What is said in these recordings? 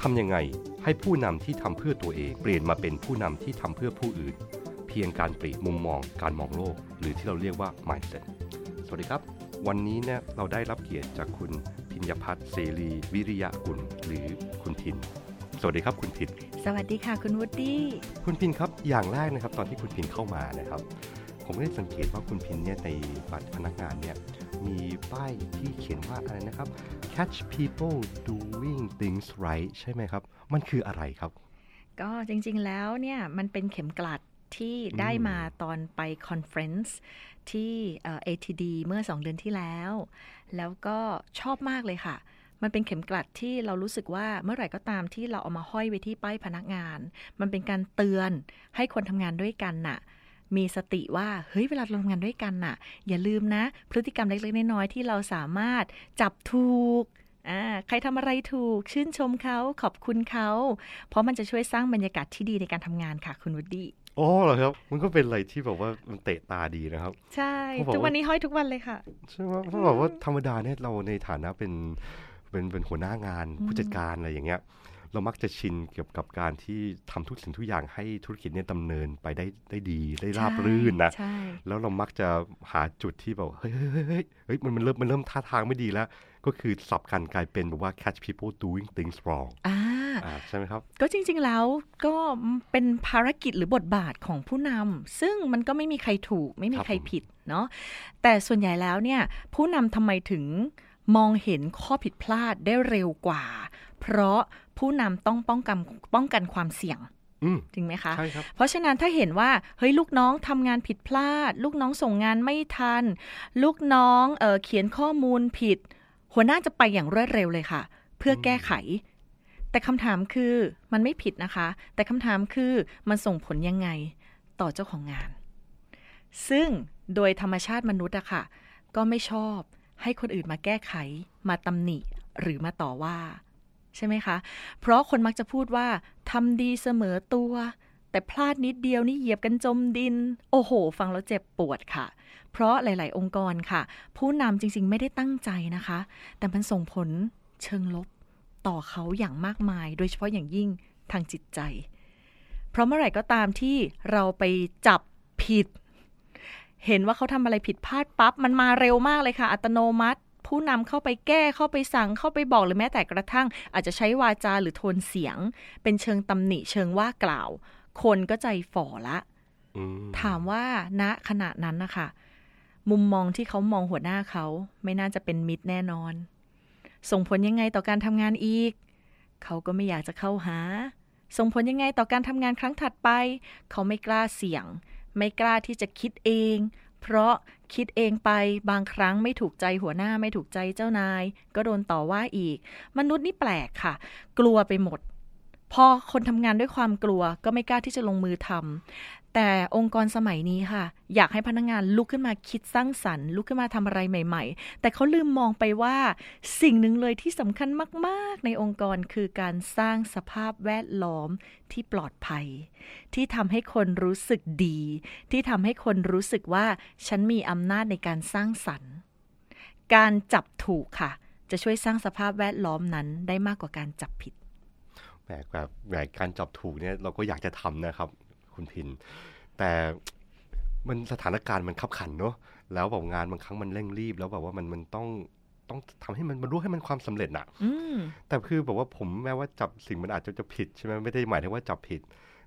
ทำยังไงให้ผู้นำที่ทำเพื่อตัวเอง เปลี่ยนมาเป็นผู้นำที่ทำเพื่อผู้อื่น เพียงการเปลี่ยนมุมมองการมองโลก หรือที่เราเรียกว่า mindset สวัสดีครับ วันนี้เนี่ยเราได้รับเกียรติจากคุณพิญญพัฒน์เสรีวิริยะกุลหรือคุณทิน สวัสดีครับคุณทินสวัสดีค่ะคุณวูดดี้คุณพินครับอย่างแรกนะครับ ตอนที่คุณพินเข้ามานะครับ ผมได้สังเกตว่าคุณพินเนี่ยในบัตรพนักงานเนี่ยมีป้ายที่เขียนว่าอะไรนะครับ catch people doing things right ใช่ไหมครับ มันคืออะไรครับ ก็จริงๆแล้วเนี่ย มันเป็นเข็มกลัดที่ได้มาตอนไป conference ที่ ATD เมื่อ 2 เดือนที่แล้ว แล้วก็ชอบมากเลยค่ะ มันเป็นเข็มกลัดที่เรารู้สึกว่าเมื่อไหร่ก็ตามที่เราเอามาห้อยไว้ที่ป้ายพนักงาน มันเป็นการเตือนให้คนทำงานด้วยกันน่ะ มีสติว่าเฮ้ยเวลาเราทำงานด้วยกันน่ะ อย่าลืมนะ พฤติกรรมเล็กๆน้อยๆที่เราสามารถจับถูกอ่าใครทำอะไรถูกชื่นชมเขาขอบคุณเขา เพราะมันจะช่วยสร้างบรรยากาศที่ดีในการทำงานค่ะคุณวุฒิอ๋อเหรอครับ มันก็เป็นอะไรที่แบบว่ามันเตะตาดีนะครับ ใช่เขาบอกว่าทุกวันนี้ห้อยทุกวันเลยค่ะ ใช่ไหมเพราะแบบว่าธรรมดาเนี่ยเราในฐานะเป็นเป็นเป็นหัวหน้างานผู้จัดการอะไรอย่างเงี้ย เรามักจะชินเกี่ยวกับการที่ทำทุกสิ่งทุกอย่างให้ธุรกิจเนี่ยดำเนินไปได้ได้ดีได้ราบรื่นนะใช่แล้วเรามักจะหาจุดที่แบบเฮ้ยเฮ้ยเฮ้ยเฮ้ยมันมันเริ่มมันเริ่มท่าทางไม่ดีแล้ว ก็คือสับกันกลายเป็นแบบว่า catch people doing things wrong อ่าอ่าใช่ไหมครับ ก็จริงๆแล้วก็เป็นภารกิจหรือบทบาทของผู้นำซึ่งมันก็ไม่มีใครถูก ไม่มีครับใครผมผิดเนาะแต่ส่วนใหญ่แล้วเนี่ยผู้นำทำไมถึงมองเห็นข้อผิดพลาดได้เร็วกว่า เพราะ ผู้นำต้องป้องกันป้องกันความเสี่ยงอืมจริงไหมคะใช่ครับเพราะฉะนั้นถ้าเห็นว่าเฮ้ยลูกน้องทำงานผิดพลาด ลูกน้องส่งงานไม่ทัน ลูกน้องเออเขียนข้อมูลผิด หัวหน้าจะไปอย่างรวดเร็วเลยค่ะ เพื่อแก้ไข แต่คำถามคือมันไม่ผิดนะคะ แต่คำถามคือมันส่งผลยังไงต่อเจ้าของงาน ซึ่งโดยธรรมชาติมนุษย์อะค่ะ ก็ไม่ชอบให้คนอื่นมาแก้ไข มาตำหนิหรือมาต่อว่า ใช่ไหมคะ เพราะคนมักจะพูดว่าทำดีเสมอตัว แต่พลาดนิดเดียวนี่เหยียบกันจมดิน โอ้โห ฟังแล้วเจ็บปวดค่ะ เพราะหลาย ๆ องค์กรค่ะ ผู้นำจริง ๆ ไม่ได้ตั้งใจนะคะ แต่มันส่งผลเชิงลบต่อเขาอย่างมากมาย โดยเฉพาะอย่างยิ่งทางจิตใจ เพราะเมื่อไหร่ก็ตามที่เราไปจับผิด เห็นว่าเขาทำอะไรผิดพลาดปั๊บมันมาเร็วมากเลยค่ะ อัตโนมัติ ผู้นำเข้าไปแก้เข้าไปสั่งเข้าไปบอกหรือแม้แต่กระทั่ง อาจจะใช้วาจาหรือโทนเสียง เป็นเชิงตำหนิเชิงว่ากล่าว คนก็ใจฝ่อละอืมถามว่าณขณะนั้นนะคะมุมมองที่เขามองหัวหน้าเขาไม่น่าจะเป็นมิตรแน่นอน ส่งผลยังไงต่อการทำงานอีก เขาก็ไม่อยากจะเข้าหา ส่งผลยังไงต่อการทำงานครั้งถัดไป เขาไม่กล้าเสี่ยง ไม่กล้าที่จะคิดเอง เพราะคิดเองไปบางครั้งไม่ถูกใจหัวหน้าไม่ถูกใจเจ้านาย ก็โดนต่อว่าอีก มนุษย์นี่แปลกค่ะ กลัวไปหมด พอคนทำงานด้วยความกลัวก็ไม่กล้าที่จะลงมือทำ แต่องค์กรสมัยนี้ค่ะ อยากให้พนักงานลุกขึ้นมาคิดสร้างสรรค์ ลุกขึ้นมาทำอะไรใหม่ ๆ แต่เขาลืมมองไปว่า สิ่งหนึ่งเลยที่สำคัญมากๆ ในองค์กรคือการสร้างสภาพแวดล้อมที่ปลอดภัย ที่ทำให้คนรู้สึกดี ที่ทำให้คนรู้สึกว่า ฉันมีอำนาจในการสร้างสรรค์ การจับถูกค่ะ จะช่วยสร้างสภาพแวดล้อมนั้นได้มากกว่าการจับผิดแหมแบบแบบการจับถูกเนี่ยเราก็อยากจะทำนะครับ คุณพิน แต่มันสถานการณ์มันขับขันเนอะแล้วแบบงานบางครั้งมันเร่งรีบ แล้วแบบว่ามันมันต้องต้องทำให้มันมันรู้ให้มันความสำเร็จน่ะอืมแต่คือแบบว่าผมแม้ว่าจับสิ่งมันอาจจะจะผิดใช่ไหมไม่ได้หมายถึงว่าจับผิด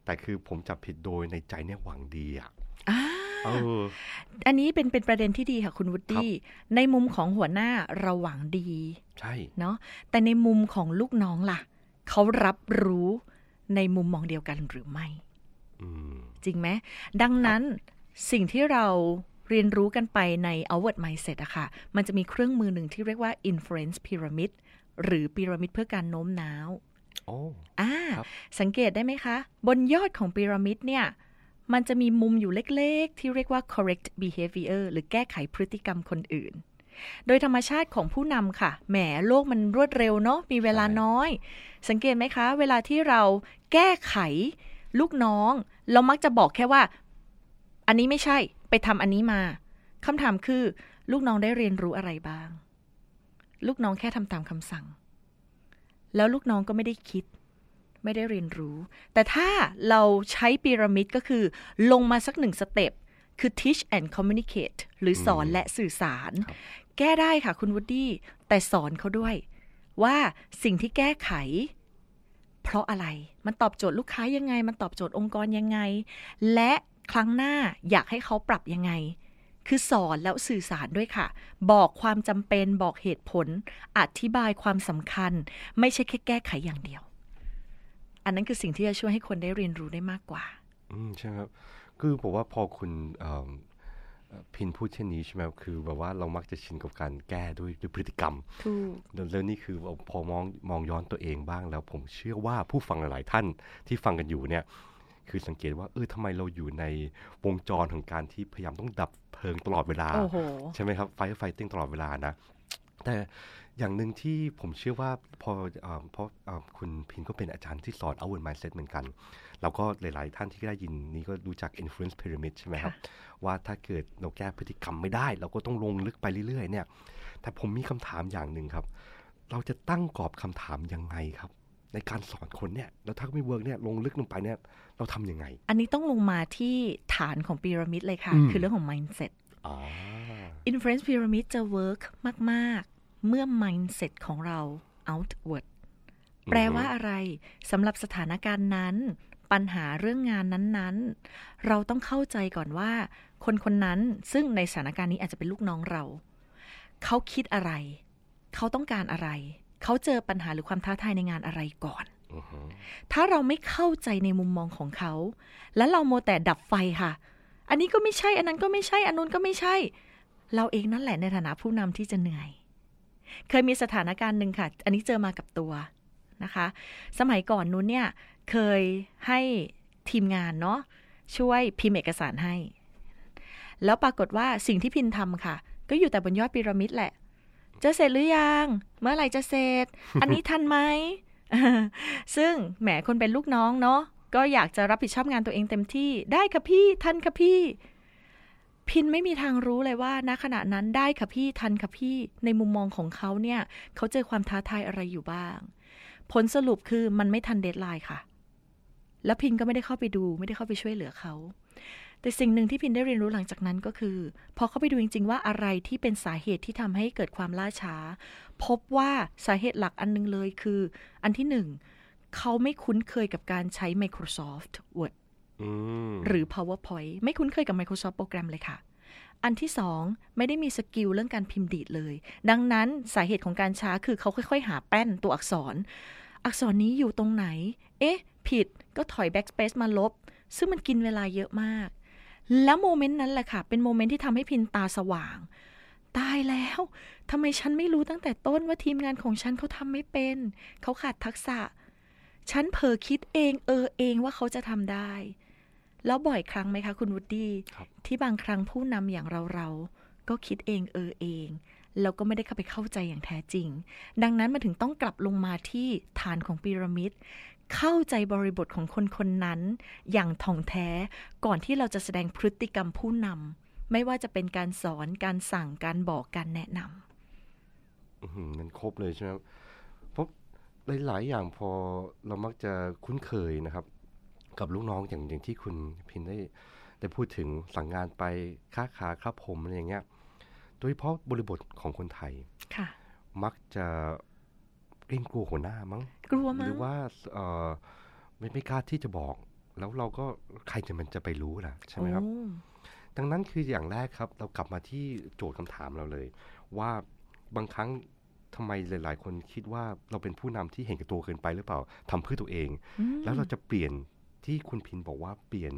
แต่คือผมจับผิดโดยในใจเนี่ยหวังดีอะอ่าเอออันนี้เป็นเป็นประเด็นที่ดีค่ะคุณวุฒิในมุมของหัวหน้าเราหวังดี ใช่เนาะแต่ในมุมของลูกน้องล่ะ เขารับรู้ในมุมมองเดียวกันหรือไม่อืม จริงไหม ดังนั้นสิ่งที่เราเรียนรู้กันไปใน outward mindset อะค่ะ มันจะมีเครื่องมือหนึ่งที่เรียกว่า influence pyramid หรือพีระมิดเพื่อการโน้มน้าวโอ้อ่าครับสังเกตได้ไหมคะ บนยอดของพีระมิดเนี่ย มันจะมีมุมอยู่เล็กๆ ที่เรียกว่า correct behavior หรือแก้ไขพฤติกรรมคนอื่น โดยธรรมชาติของผู้นำค่ะ แหมโลกมันรวดเร็วเนาะ มีเวลาน้อย สังเกตไหมคะ เวลาที่เราแก้ไข ลูกน้องเรามักจะบอกแค่ว่า อันนี้ไม่ใช่ไปทำอันนี้มาคำถามคือ ลูกน้องได้เรียนรู้อะไรบ้าง ลูกน้องแค่ทำตามคำสั่ง แล้วลูกน้องก็ไม่ได้คิด ไม่ได้เรียนรู้ แต่ถ้าเราใช้พีระมิดก็คือ ลงมาสักหนึ่งสเต็ปคือ teach and communicate หรือสอนและสื่อสาร แก้ได้ค่ะคุณวูดดี้แต่สอนเขาด้วย ว่าสิ่งที่แก้ไข เพราะอะไร มันตอบโจทย์ลูกค้ายังไง มันตอบโจทย์องค์กรยังไง และครั้งหน้าอยากให้เขาปรับยังไง คือสอนแล้วสื่อสารด้วยค่ะ บอกความจำเป็นบอกเหตุผล อธิบายความสำคัญ ไม่ใช่แค่แก้ไขอย่างเดียว อันนั้นคือสิ่งที่จะช่วยให้คนได้เรียนรู้ได้มากกว่า อืมใช่ครับ คือผมว่าพอคุณ พินพูดเช่นนี้ใช่ไหมครับคือแบบว่าเรามักจะชินกับการแก้ด้วยด้วยพฤติกรรมถูกแล้วแล้วนี่คือพอมองมองย้อนตัวเองบ้างแล้วผมเชื่อว่าผู้ฟังหลาย ๆ ท่านที่ฟังกันอยู่เนี่ยคือสังเกตว่าเออทำไมเราอยู่ในวงจรของการที่พยายามต้องดับเพลิงตลอดเวลาโอ้โหใช่ไหมครับไฟไฟติ้งตลอดเวลานะ แต่อย่างหนึ่งที่ผมเชื่อว่าพอเอ่อเพราะเอ่อคุณพินก็เป็นอาจารย์ที่สอน outward mindset เหมือนกันแล้วก็หลาย ๆ ท่านที่ได้ยินนี้ก็รู้จัก influence pyramid ใช่ไหมครับ ว่าถ้าเกิดเราแก้พฤติกรรมไม่ได้ เราก็ต้องลงลึกไปเรื่อย ๆ เนี่ย แต่ผมมีคำถามอย่างหนึ่งครับ เราจะตั้งกรอบคำถามยังไงครับ ในการสอนคนเนี่ยแล้วถ้าไม่ work เนี่ยลงลึกลงไปเนี่ยเราทำยังไง อันนี้ต้องลงมาที่ฐานของพีระมิดเลยค่ะอืมคือเรื่องของ mindset อ๋อ influence pyramid จะ work มากๆ เมื่อ mindset ของเรา outward แปลว่าอะไรสำหรับสถานการณ์นั้น ปัญหาเรื่องงานนั้นๆ เราต้องเข้าใจก่อนว่า คนคนนั้นซึ่งในสถานการณ์นี้อาจจะเป็นลูกน้องเรา เขาคิดอะไร เขาต้องการอะไร เขาเจอปัญหาหรือความท้าทายในงานอะไรก่อนอือฮึถ้าเราไม่เข้าใจในมุมมองของเขา แล้วเราโมวแต่ดับไฟค่ะ อันนี้ก็ไม่ใช่ อันนั้นก็ไม่ใช่ อันนู้นก็ไม่ใช่ เราเองนั่นแหละในฐานะผู้นำที่จะเหนื่อย เคยมีสถานการณ์หนึ่งค่ะ อันนี้เจอมากับตัวนะคะ สมัยก่อนนู้นเนี่ยเคยให้ทีมงานเนาะช่วยพิมพ์เอกสารให้ แล้วปรากฏว่าสิ่งที่พินทำค่ะ ก็อยู่แต่บนยอดพีระมิดแหละ จะเสร็จหรือยัง เมื่อไหร่จะเสร็จ อันนี้ทันไหม ซึ่งแหมคนเป็นลูกน้องเนาะก็อยากจะรับผิดชอบงานตัวเองเต็มที่ได้ค่ะพี่ทันค่ะพี่ พินไม่มีทางรู้เลยว่าณขณะนั้นได้ค่ะพี่ทันค่ะพี่ในมุมมองของเขาเนี่ย เขาเจอความท้าทายอะไรอยู่บ้าง ผลสรุปคือมันไม่ทัน deadline ค่ะ แล้วพินก็ไม่ได้เข้าไปดูไม่ได้เข้าไปช่วยเหลือเขา แต่สิ่งหนึ่งที่พินได้เรียนรู้หลังจากนั้นก็คือพอเข้าไปดูจริง ๆ ว่าอะไรที่เป็นสาเหตุที่ทำให้เกิดความล่าช้า พบว่าสาเหตุหลักอันหนึงเลยคือ อันที่หนึ่งเขาไม่คุ้นเคยกับการใช้ Microsoft Word หรือ PowerPoint ไม่คุ้นเคยกับ Microsoft โปรแกรมเลยค่ะ อันที่สองไม่ได้มี skill เรื่องการพิมพ์ดีดเลย ดังนั้นสาเหตุของการช้าคือเขาค่อย ๆ หาแป้นตัวอักษร อักษรนี้อยู่ตรงไหน เอ๊ะ ผิดก็ถอย backspace มาลบ ซึ่งมันกินเวลาเยอะมาก แล้ว moment นั้นแหละค่ะ เป็น moment ที่ทำให้พินตาสว่างตายแล้วทำไมฉันไม่รู้ตั้งแต่ต้นว่าทีมงานของฉันเขาทำไม่เป็น เขาขาดทักษะ ฉันเผลอคิดเองเออเองว่าเขาจะทำได้ แล้วบ่อยครั้งไหมคะ คุณวูดดี้ครับที่บางครั้งผู้นำอย่างเราเราๆก็คิดเองเออเอง แล้วก็ไม่ได้เข้าไปเข้าใจอย่างแท้จริง ดังนั้นมันถึงต้องกลับลงมาที่ฐานของพีระมิดเข้าใจบริบทของคนคนนั้น อย่างถ่องแท้ก่อนที่เราจะแสดงพฤติกรรมผู้นำไม่ว่าจะเป็นการสอนการสั่งการบอกการแนะนำอื้อหือมันครบเลยใช่ไหมครับเพราะหลาย ๆ อย่างพอเรามักจะคุ้นเคยนะครับ กับลูกน้องอย่างอย่างที่คุณพินได้ได้พูดถึงสั่งงานไปค้าขาครับผมอะไรอย่างเงี้ย โดยเฉพาะบริบทของคนไทยค่ะ มักจะเกรงกลัวหัวหน้ามั้งกลัวหมั้รืงอว่าเออไม่ไม่กล้าที่จะบอก แล้วเราก็ใครจะมันจะไปรู้ล่ะใช่ไหมครับโอ้ดังนั้นคืออย่างแรกครับ เรากลับมาที่โจทย์คำถามเราเลย ว่าบางครั้งทำไมหลาย ๆ คนคิดว่าเราเป็นผู้นำที่เห็นแก่ตัวเกินไปหรือเปล่าทำเพื่อตัวเองอืมแล้วเราจะเปลี่ยน ที่คุณพินบอกว่าเปลี่ยน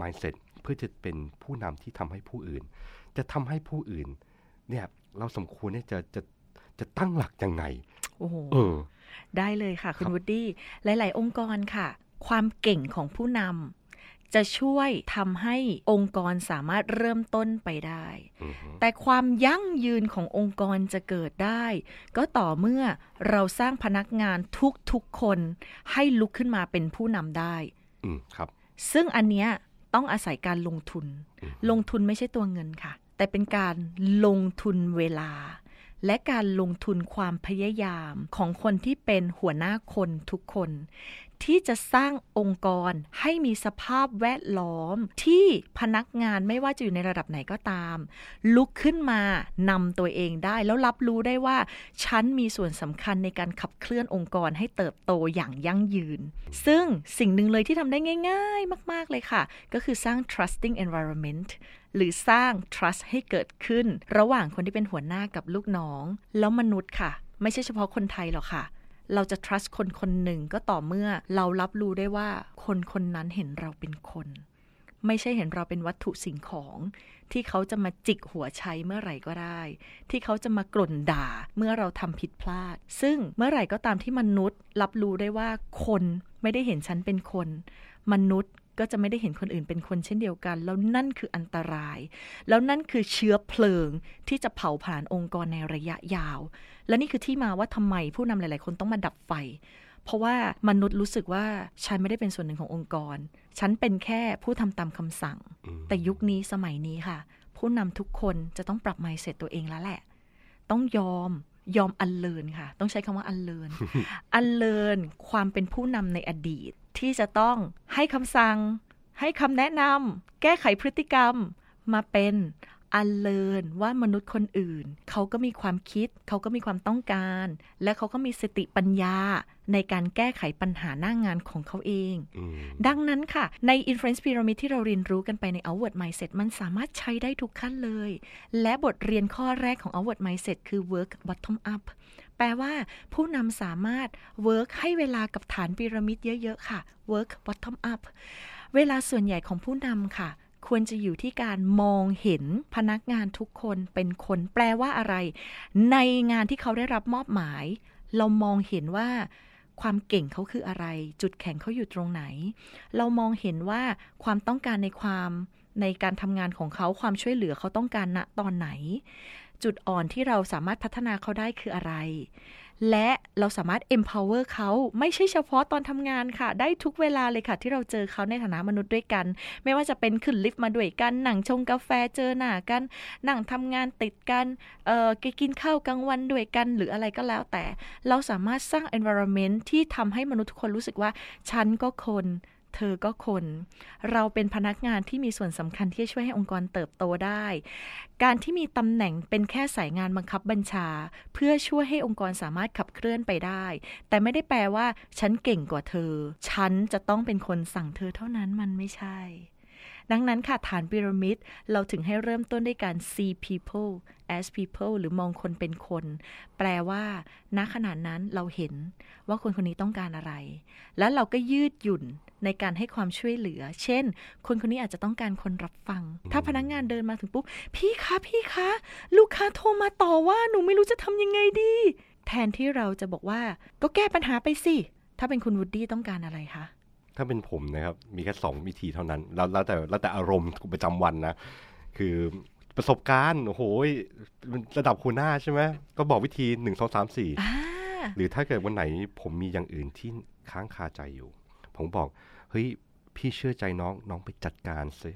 mindset เพื่อจะเป็นผู้นำที่ทำให้ผู้อื่น จะทำให้ผู้อื่น เนี่ยเราสมควรเนี่ยจะจะจะตั้งหลักยังไงโอ้โหเออ ได้เลยค่ะ คุคณรับวูดดี้หลาย ๆ องค์กรค่ะ ความเก่งของผู้นำจะช่วยทำให้องค์กรสามารถเริ่มต้นไปได้อือฮึแต่ความยั่งยืนขององค์กรจะเกิดได้ ก็ต่อเมื่อเราสร้างพนักงานทุกๆคนให้ลุกขึ้นมาเป็นผู้นำได้ อืมครับ ซึ่งอันเนี้ยต้องอาศัยการลงทุนอืมลงทุนไม่ใช่ตัวเงินค่ะ แต่เป็นการลงทุนเวลา และการลงทุนความพยายามของคนที่เป็นหัวหน้าคนทุกคน ที่จะสร้างองค์กรให้มีสภาพแวดล้อมที่พนักงานไม่ว่าจะอยู่ในระดับไหนก็ตาม ลุกขึ้นมานำตัวเองได้ แล้วรับรู้ได้ว่า ฉันมีส่วนสำคัญในการขับเคลื่อนองค์กรให้เติบโตอย่างยั่งยืน ซึ่งสิ่งหนึ่งเลยที่ทำได้ง่าย ๆ มาก ๆ เลยค่ะ ก็คือสร้าง trusting environment หรือสร้าง trust ให้เกิดขึ้น ระหว่างคนที่เป็นหัวหน้ากับลูกน้อง แล้วมนุษย์ค่ะ ไม่ใช่เฉพาะคนไทยหรอกค่ะ เราจะ trust คนคนหนึ่งก็ต่อเมื่อเรารับรู้ได้ว่าคนคนนั้นเห็นเราเป็นคน ไม่ใช่เห็นเราเป็นวัตถุสิ่งของ ที่เขาจะมาจิกหัวใช้เมื่อไหร่ก็ได้ ที่เขาจะมากล่นด่าเมื่อเราทำผิดพลาด ซึ่งเมื่อไหร่ก็ตามที่มนุษย์ รับรู้ได้ว่าคนไม่ได้เห็นฉันเป็นคน มนุษย์ก็จะไม่ได้เห็นคนอื่นเป็นคนเช่นเดียวกัน แล้วนั่นคืออันตราย แล้วนั่นคือเชื้อเพลิงที่จะเผาผลาญองค์กรในระยะยาว และนี่คือที่มาว่าทำไมผู้นำหลาย ๆ คนต้องมาดับไฟ เพราะว่ามนุษย์รู้สึกว่าฉันไม่ได้เป็นส่วนหนึ่งขององค์กร ฉันเป็นแค่ผู้ทำตามคำสั่ง แต่ยุคนี้สมัยนี้ค่ะ ผู้นำทุกคนจะต้องปรับ mindset ตัวเองแล้วแหละ ต้องยอมยอมอันเลินค่ะ ต้องใช้คำว่าอันเลิน อันเลินความเป็นผู้นำในอดีต ที่จะต้องให้คำสั่ง ให้คำแนะนำแก้ไขพฤติกรรมมาเป็น อันเลินว่ามนุษย์คนอื่น เขาก็มีความคิด เขาก็มีความต้องการ และเขาก็มีสติปัญญาในการแก้ไขปัญหาหน้างงานของเขาเอง ดังนั้นค่ะ ใน Influence Pyramid ที่เราเรียนรู้กันไปใน Outward Mindset มันสามารถใช้ได้ทุกขั้นเลย และบทเรียนข้อแรกของ Outward Mindset คือ Work Bottom Up แปลว่าผู้นำสามารถ work ให้เวลากับฐานพีระมิดเยอะ ๆ ค่ะ work bottom up เวลาส่วนใหญ่ของผู้นำค่ะ ควรจะอยู่ที่การมองเห็นพนักงานทุกคนเป็นคนแปลว่าอะไร ในงานที่เขาได้รับมอบหมาย เรามองเห็นว่าความเก่งเขาคืออะไร จุดแข็งเขาอยู่ตรงไหน เรามองเห็นว่าความต้องการในความในการทำงานของเขาความช่วยเหลือเขาต้องการณตอนไหน จุดอ่อนที่เราสามารถพัฒนาเขาได้คืออะไร และเราสามารถ empower เขาไม่ใช่เฉพาะตอนทำงานค่ะ ได้ทุกเวลาเลยค่ะ ที่เราเจอเขาในฐานะมนุษย์ด้วยกัน ไม่ว่าจะเป็นขึ้นลิฟต์มาด้วยกันหนังชงกาแฟเจอหน้ากันนั่งทำงานติดกันเอ่อกินข้าวกลางวันด้วยกัน หรืออะไรก็แล้วแต่ เราสามารถสร้าง environment ที่ทำให้มนุษย์ทุกคนรู้สึกว่าฉันก็คน เธอก็คน เราเป็นพนักงานที่มีส่วนสำคัญที่จะช่วยให้องค์กรเติบโตได้ การที่มีตำแหน่งเป็นแค่สายงานบังคับบัญชา เพื่อช่วยให้องค์กรสามารถขับเคลื่อนไปได้ แต่ไม่ได้แปลว่า ฉันเก่งกว่าเธอ ฉันจะต้องเป็นคนสั่งเธอเท่านั้นมันไม่ใช่ ดังนั้นค่ะฐานพีระมิดเราถึงให้เริ่มต้นด้วยการ see people as people หรือมองคนเป็นคน แปลว่า ณขณะนั้นเราเห็นว่าคนคนนี้ต้องการอะไร แล้วเราก็ยืดหยุ่นในการให้ความช่วยเหลือ เช่น คนคนนี้อาจจะต้องการคนรับฟัง ถ้าพนักงงานเดินมาถึงปุ๊บ พี่คะพี่คะ ลูกค้าโทรมาต่อว่าหนูไม่รู้จะทำยังไงดี แทนที่เราจะบอกว่า ก็แก้ปัญหาไปสิ ถ้าเป็นคุณวูดดี้ต้องการอะไรคะ ถ้าเป็นผมนะครับ มีแค่สองวิธีเท่านั้น แล้วแล้วแต่แล้วแต่อารมณ์ประจำวันนะ คือประสบการณ์ โอ้โหระดับหัวหน้าใช่ไหม ก็บอกวิธีหนึ่งสองสามสี่หรือถ้าเกิดวันไหนผมมีอย่างอื่นที่ค้างคาใจอยู่ ผมบอก เฮ้ย พี่เชื่อใจน้องน้องไปจัดการซิ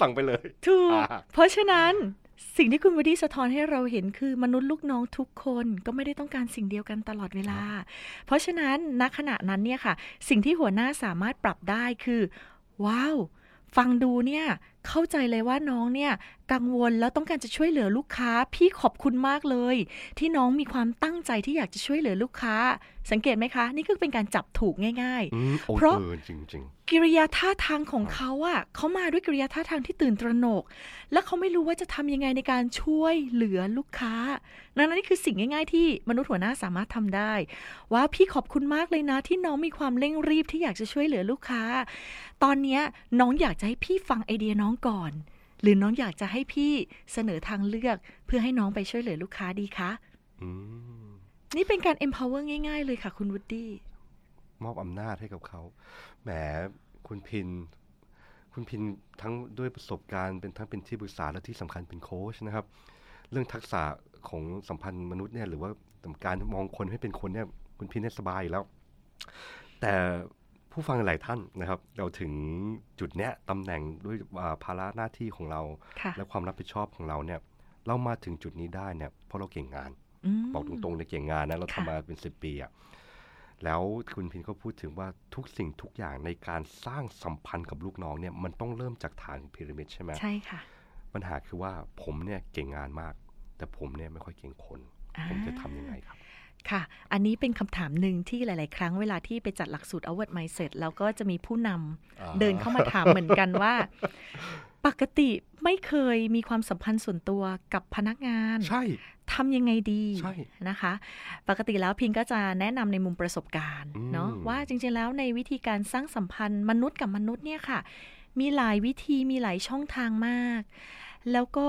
สั่งไปเลย ถูก เพราะฉะนั้น สิ่งที่คุณวดีสะท้อนให้เราเห็นคือมนุษย์ลูกน้องทุกคนก็ไม่ได้ต้องการสิ่งเดียวกันตลอดเวลา เพราะฉะนั้นณขณะนั้นเนี่ยค่ะ สิ่งที่หัวหน้าสามารถปรับได้คือ ว้าว ฟังดูเนี่ย เข้าใจเลยว่าน้องเนี่ยกังวลแล้วต้องการจะช่วยเหลือลูกค้า พี่ขอบคุณมากเลย ที่น้องมีความตั้งใจที่อยากจะช่วยเหลือลูกค้า สังเกตไหมคะ นี่คือเป็นการจับถูกง่าย ๆ เพราะจริงๆ กิริยาท่าทางของเขาอะเขามาด้วยกิริยาท่าทางที่ตื่นตระหนก และเขาไม่รู้ว่าจะทำยังไงในการช่วยเหลือลูกค้านั่นนี่คือสิ่งง่าย ๆ ที่มนุษย์หัวหน้าสามารถทำได้ ว่าพี่ขอบคุณมากเลยนะ ที่น้องมีความเร่งรีบที่อยากจะช่วยเหลือลูกค้า ตอนนี้น้องอยากจะให้พี่ฟังไอเดียน้องก่อน หรือน้องอยากจะให้พี่เสนอทางเลือกเพื่อให้น้องไปช่วยเหลือลูกค้าดีคะนี่เป็นการ empower ง่ายๆ เลยค่ะ คุณวูดดี้มอบอำนาจให้กับเขา แหม คุณพิน คุณพินทั้งด้วยประสบการณ์เป็นทั้งเป็นที่ปรึกษาและที่สำคัญเป็นโค้ชนะครับ เรื่องทักษะของสัมพันธ์มนุษย์เนี่ยหรือว่าการมองคนให้เป็นคนเนี่ยคุณพินเนี่ยสบายแล้ว แต่ ผู้ฟังหลายท่านนะครับ เราถึงจุดเนี้ยตำแหน่งด้วยภาระหน้าที่ของเรา และความรับผิดชอบของเราเนี่ย เรามาถึงจุดนี้ได้เนี่ยเพราะเราเก่งงานมบอกตรงๆในเก่งงานนะเราค่ะทำมาเป็นสิบปีอะแล้วคุณพินก็พูดถึงว่าทุกสิ่งทุกอย่างในการสร้างสัมพันธ์กับลูกน้องเนี่ยมันต้องเริ่มจากฐานพีระมิดใช่ไหมใช่ค่ะ ปัญหาคือว่าผมเนี่ยเก่งงานมาก แต่ผมเนี่ยไม่ค่อยเก่งคน ผมจะทำยังไงครับ ค่ะ อันนี้เป็นคำถามหนึ่งที่หลาย ๆ ครั้งเวลาที่ไปจัดหลักสูตร Outward Mindset แล้วก็จะมีผู้นำอ่าเดินเข้ามาถามเหมือนกันว่า ปกติไม่เคยมีความสัมพันธ์ส่วนตัวกับพนักงาน ใช่ทำยังไงดีใช่นะคะ ปกติแล้วพิงก็จะแนะนำในมุมประสบการณ์อืมเนาะว่าจริง ๆ แล้วในวิธีการสร้างสัมพันธ์มนุษย์กับมนุษย์เนี่ยค่ะ มีหลายวิธีมีหลายช่องทางมาก แล้วก็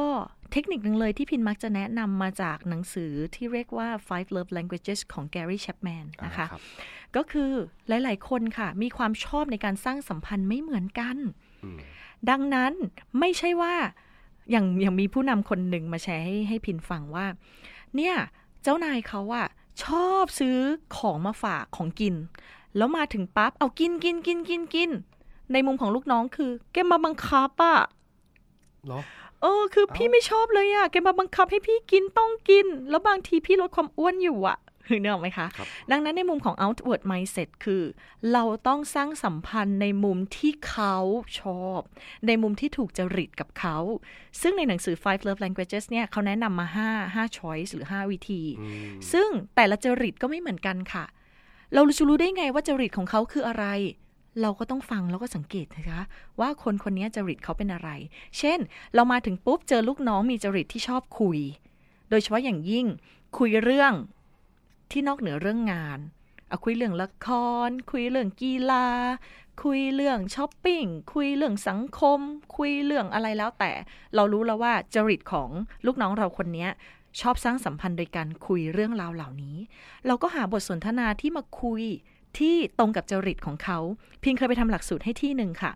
เทคนิคหนึ่งเลยที่พินมักจะแนะนำมาจากหนังสือที่เรียกว่า Five Love Languages ของ Gary Chapman นะคะอ่ารับก็คือหลาย ๆ คนค่ะ มีความชอบในการสร้างสัมพันธ์ไม่เหมือนกันอืมดังนั้นไม่ใช่ว่าอย่างอย่างมีผู้นำคนหนึ่งมาแชร์ให้ให้พินฟังว่า เนี่ย เจ้านายเขาอะชอบซื้อของมาฝากของกิน แล้วมาถึงปั๊บเอากินกินกินกินกิน ในมุมของลูกน้องคือ แกมาบังคับอะเหรอ เออ คือพี่ไม่ชอบเลยอะแกมาบังคับให้พี่กินต้องกิน แล้วบางทีพี่ลดความอ้วนอยู่อะนึกออกไหมคะครับดังนั้นในมุมของ outward mindset คือ เราต้องสร้างสัมพันธ์ในมุมที่เขาชอบ ในมุมที่ถูกจริตกับเขา ซึ่งในหนังสือ five love languages เนี่ยเขาแนะนำมา 5 5 choice หรือ 5 วิธีอืมซึ่งแต่ละจริตก็ไม่เหมือนกันค่ะ เราจะรู้ได้ไงว่าจริตของเขาคืออะไร เราก็ต้องฟังแล้วก็สังเกตนะคะว่าคนคนนี้จริตเขาเป็นอะไร เช่น เรามาถึงปุ๊บเจอลูกน้องมีจริตที่ชอบคุย โดยเฉพาะอย่างยิ่งคุยเรื่องที่นอกเหนือเรื่องงานเอาคุยเรื่องละคร คุยเรื่องกีฬา คุยเรื่องช้อปปิ้ง คุยเรื่องสังคม คุยเรื่องอะไรแล้วแต่ เรารู้แล้วว่าจริตของลูกน้องเราคนนี้ชอบสร้างสัมพันธ์โดยการคุยเรื่องราวเหล่านี้ เราก็หาบทสนทนาที่มาคุย ที่ตรงกับจริตของเขาเพียงเคยไปทำหลักสูตรให้ที่หนึ่งค่ะ